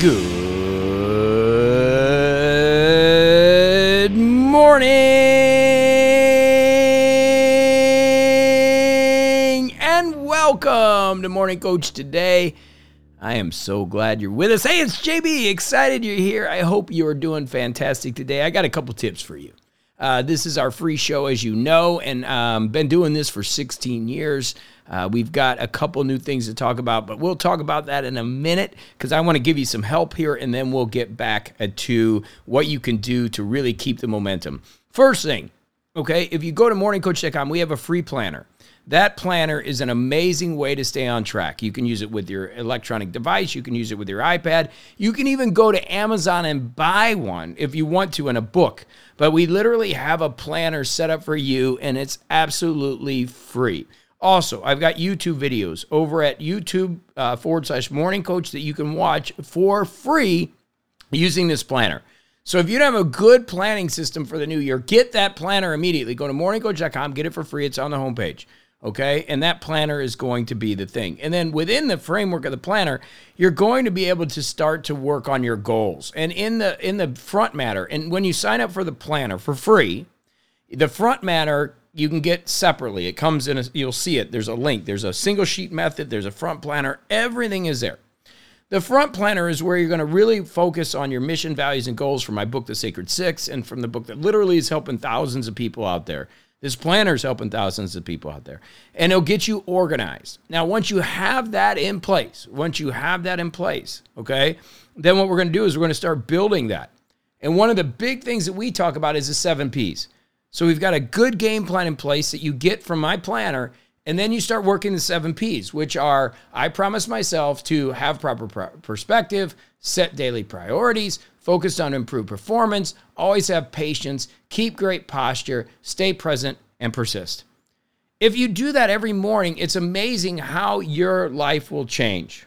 Good morning and welcome to Morning Coach today. I am so glad you're with us. Hey, it's JB. Excited you're here. I hope you are doing fantastic today. I got a couple tips for you. Uh, this is our free show, as you know, and um, been doing this for 16 years. Uh, we've got a couple new things to talk about, but we'll talk about that in a minute because I want to give you some help here, and then we'll get back to what you can do to really keep the momentum. First thing, okay, if you go to morningcoach.com, we have a free planner. That planner is an amazing way to stay on track. You can use it with your electronic device, you can use it with your iPad. You can even go to Amazon and buy one if you want to in a book. But we literally have a planner set up for you and it's absolutely free. Also, I've got YouTube videos over at YouTube uh, forward slash morning coach that you can watch for free using this planner. So if you don't have a good planning system for the new year, get that planner immediately. Go to morningcoach.com, get it for free. It's on the homepage. Okay. And that planner is going to be the thing. And then within the framework of the planner, you're going to be able to start to work on your goals. And in the in the front matter, and when you sign up for the planner for free, the front matter you can get separately. It comes in a, you'll see it. There's a link. There's a single sheet method, there's a front planner. Everything is there. The front planner is where you're going to really focus on your mission, values, and goals from my book, The Sacred Six, and from the book that literally is helping thousands of people out there. This planner is helping thousands of people out there, and it'll get you organized. Now, once you have that in place, once you have that in place, okay, then what we're going to do is we're going to start building that. And one of the big things that we talk about is the seven P's. So we've got a good game plan in place that you get from my planner, and then you start working the seven P's, which are I promise myself to have proper perspective, set daily priorities, focused on improved performance, always have patience, keep great posture, stay present, and persist. If you do that every morning, it's amazing how your life will change.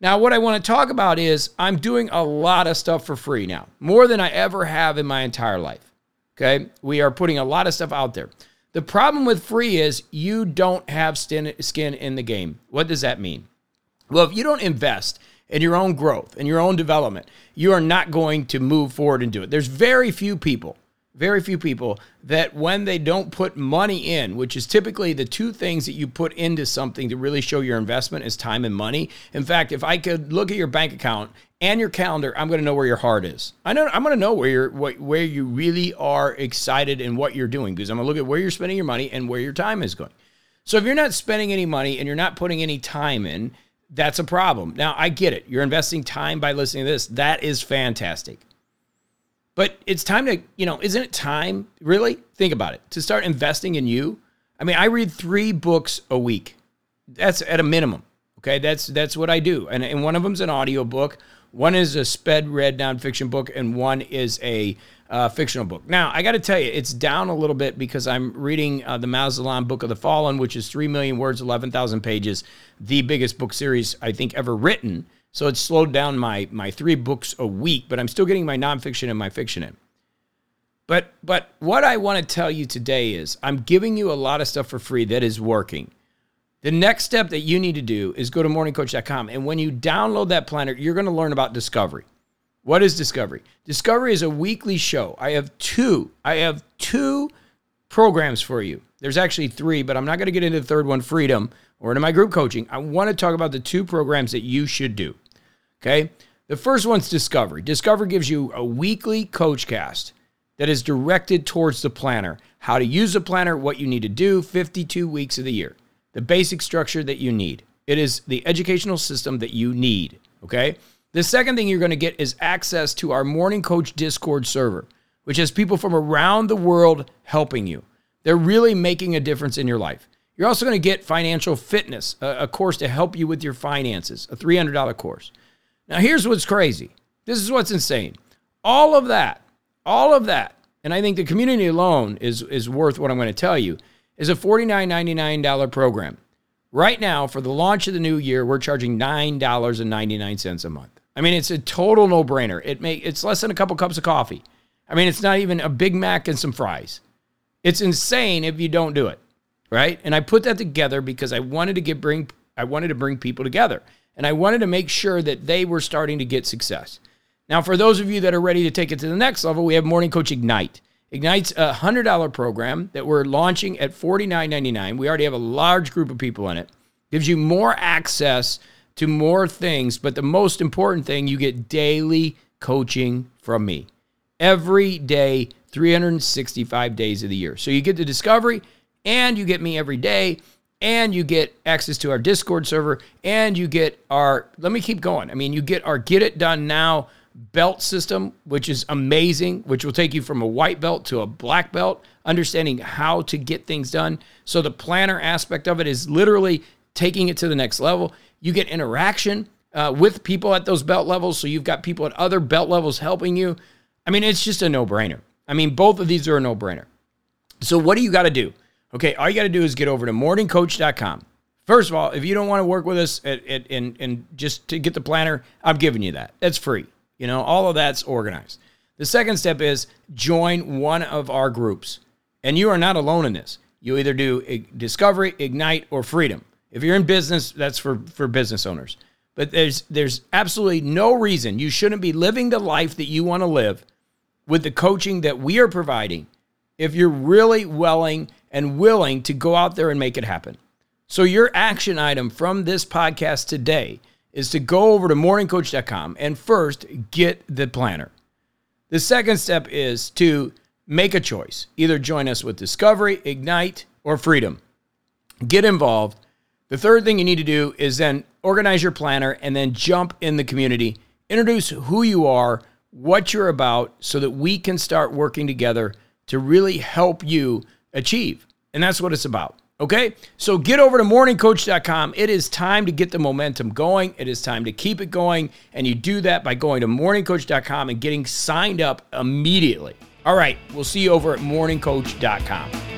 Now, what I want to talk about is I'm doing a lot of stuff for free now, more than I ever have in my entire life. Okay. We are putting a lot of stuff out there. The problem with free is you don't have skin in the game. What does that mean? Well, if you don't invest in your own growth and your own development, you are not going to move forward and do it. There's very few people, very few people that when they don't put money in, which is typically the two things that you put into something to really show your investment is time and money. In fact, if I could look at your bank account and your calendar, I'm going to know where your heart is. I know I'm going to know where you're where you really are excited and what you're doing because I'm going to look at where you're spending your money and where your time is going. So if you're not spending any money and you're not putting any time in, that's a problem. Now, I get it. You're investing time by listening to this. That is fantastic. But it's time to, you know, isn't it time, really? Think about it, to start investing in you? I mean, I read three books a week. That's at a minimum. Okay. That's that's what I do. And, and one of them's an audio book. One is a sped read nonfiction book, and one is a uh, fictional book. Now, I got to tell you, it's down a little bit because I'm reading uh, the Malazan Book of the Fallen, which is 3 million words, 11,000 pages, the biggest book series I think ever written. So it's slowed down my, my three books a week, but I'm still getting my nonfiction and my fiction in. But, but what I want to tell you today is I'm giving you a lot of stuff for free that is working. The next step that you need to do is go to morningcoach.com. And when you download that planner, you're going to learn about discovery. What is Discovery? Discovery is a weekly show. I have two. I have two programs for you. There's actually three, but I'm not going to get into the third one, Freedom, or into my group coaching. I want to talk about the two programs that you should do. Okay? The first one's Discovery. Discovery gives you a weekly coach cast that is directed towards the planner, how to use the planner, what you need to do 52 weeks of the year, the basic structure that you need. It is the educational system that you need. Okay? The second thing you're going to get is access to our Morning Coach Discord server, which has people from around the world helping you. They're really making a difference in your life. You're also going to get financial fitness, a, a course to help you with your finances, a $300 course. Now, here's what's crazy. This is what's insane. All of that, all of that, and I think the community alone is, is worth what I'm going to tell you, is a $49.99 program. Right now, for the launch of the new year, we're charging $9.99 a month. I mean, it's a total no-brainer. It may it's less than a couple cups of coffee. I mean, it's not even a Big Mac and some fries. It's insane if you don't do it, right? And I put that together because I wanted to get bring I wanted to bring people together. And I wanted to make sure that they were starting to get success. Now, for those of you that are ready to take it to the next level, we have Morning Coach Ignite. Ignite's a $100 program that we're launching at $49.99. We already have a large group of people in it. Gives you more access to more things, but the most important thing, you get daily coaching from me. Every day, 365 days of the year. So you get the discovery and you get me every day and you get access to our Discord server and you get our let me keep going. I mean, you get our get it done now belt system, which is amazing, which will take you from a white belt to a black belt, understanding how to get things done. So the planner aspect of it is literally taking it to the next level. You get interaction uh, with people at those belt levels. So you've got people at other belt levels helping you. I mean, it's just a no brainer. I mean, both of these are a no brainer. So what do you got to do? Okay, all you got to do is get over to morningcoach.com. First of all, if you don't want to work with us at, at, and, and just to get the planner, I'm giving you that. That's free. You know, all of that's organized. The second step is join one of our groups. And you are not alone in this. You either do discovery, ignite, or freedom. If you're in business, that's for, for business owners. But there's there's absolutely no reason you shouldn't be living the life that you want to live with the coaching that we are providing if you're really willing and willing to go out there and make it happen. So your action item from this podcast today is to go over to morningcoach.com and first get the planner. The second step is to make a choice. Either join us with Discovery, Ignite, or Freedom. Get involved. The third thing you need to do is then organize your planner and then jump in the community. Introduce who you are, what you're about, so that we can start working together to really help you achieve. And that's what it's about. Okay, so get over to morningcoach.com. It is time to get the momentum going. It is time to keep it going. And you do that by going to morningcoach.com and getting signed up immediately. All right, we'll see you over at morningcoach.com.